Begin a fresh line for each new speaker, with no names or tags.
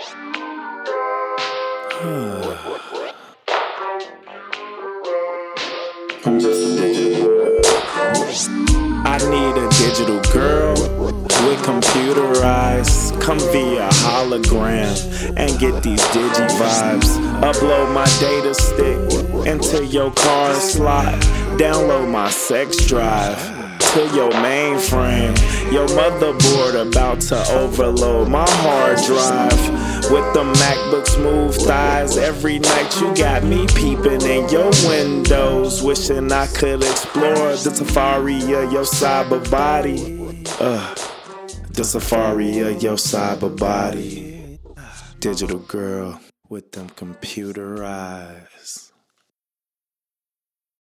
I need a digital girl with computer eyes. Come via hologram and get these digi vibes. Upload my data stick into your car slot. Download my sex drive to your mainframe. Your motherboard about to overload my hard drive. With the MacBook smooth thighs, every night you got me peeping in your windows, wishing I could explore the safari of your cyber body. Uh, the safari of your cyber body. Digital girl with them computer eyes.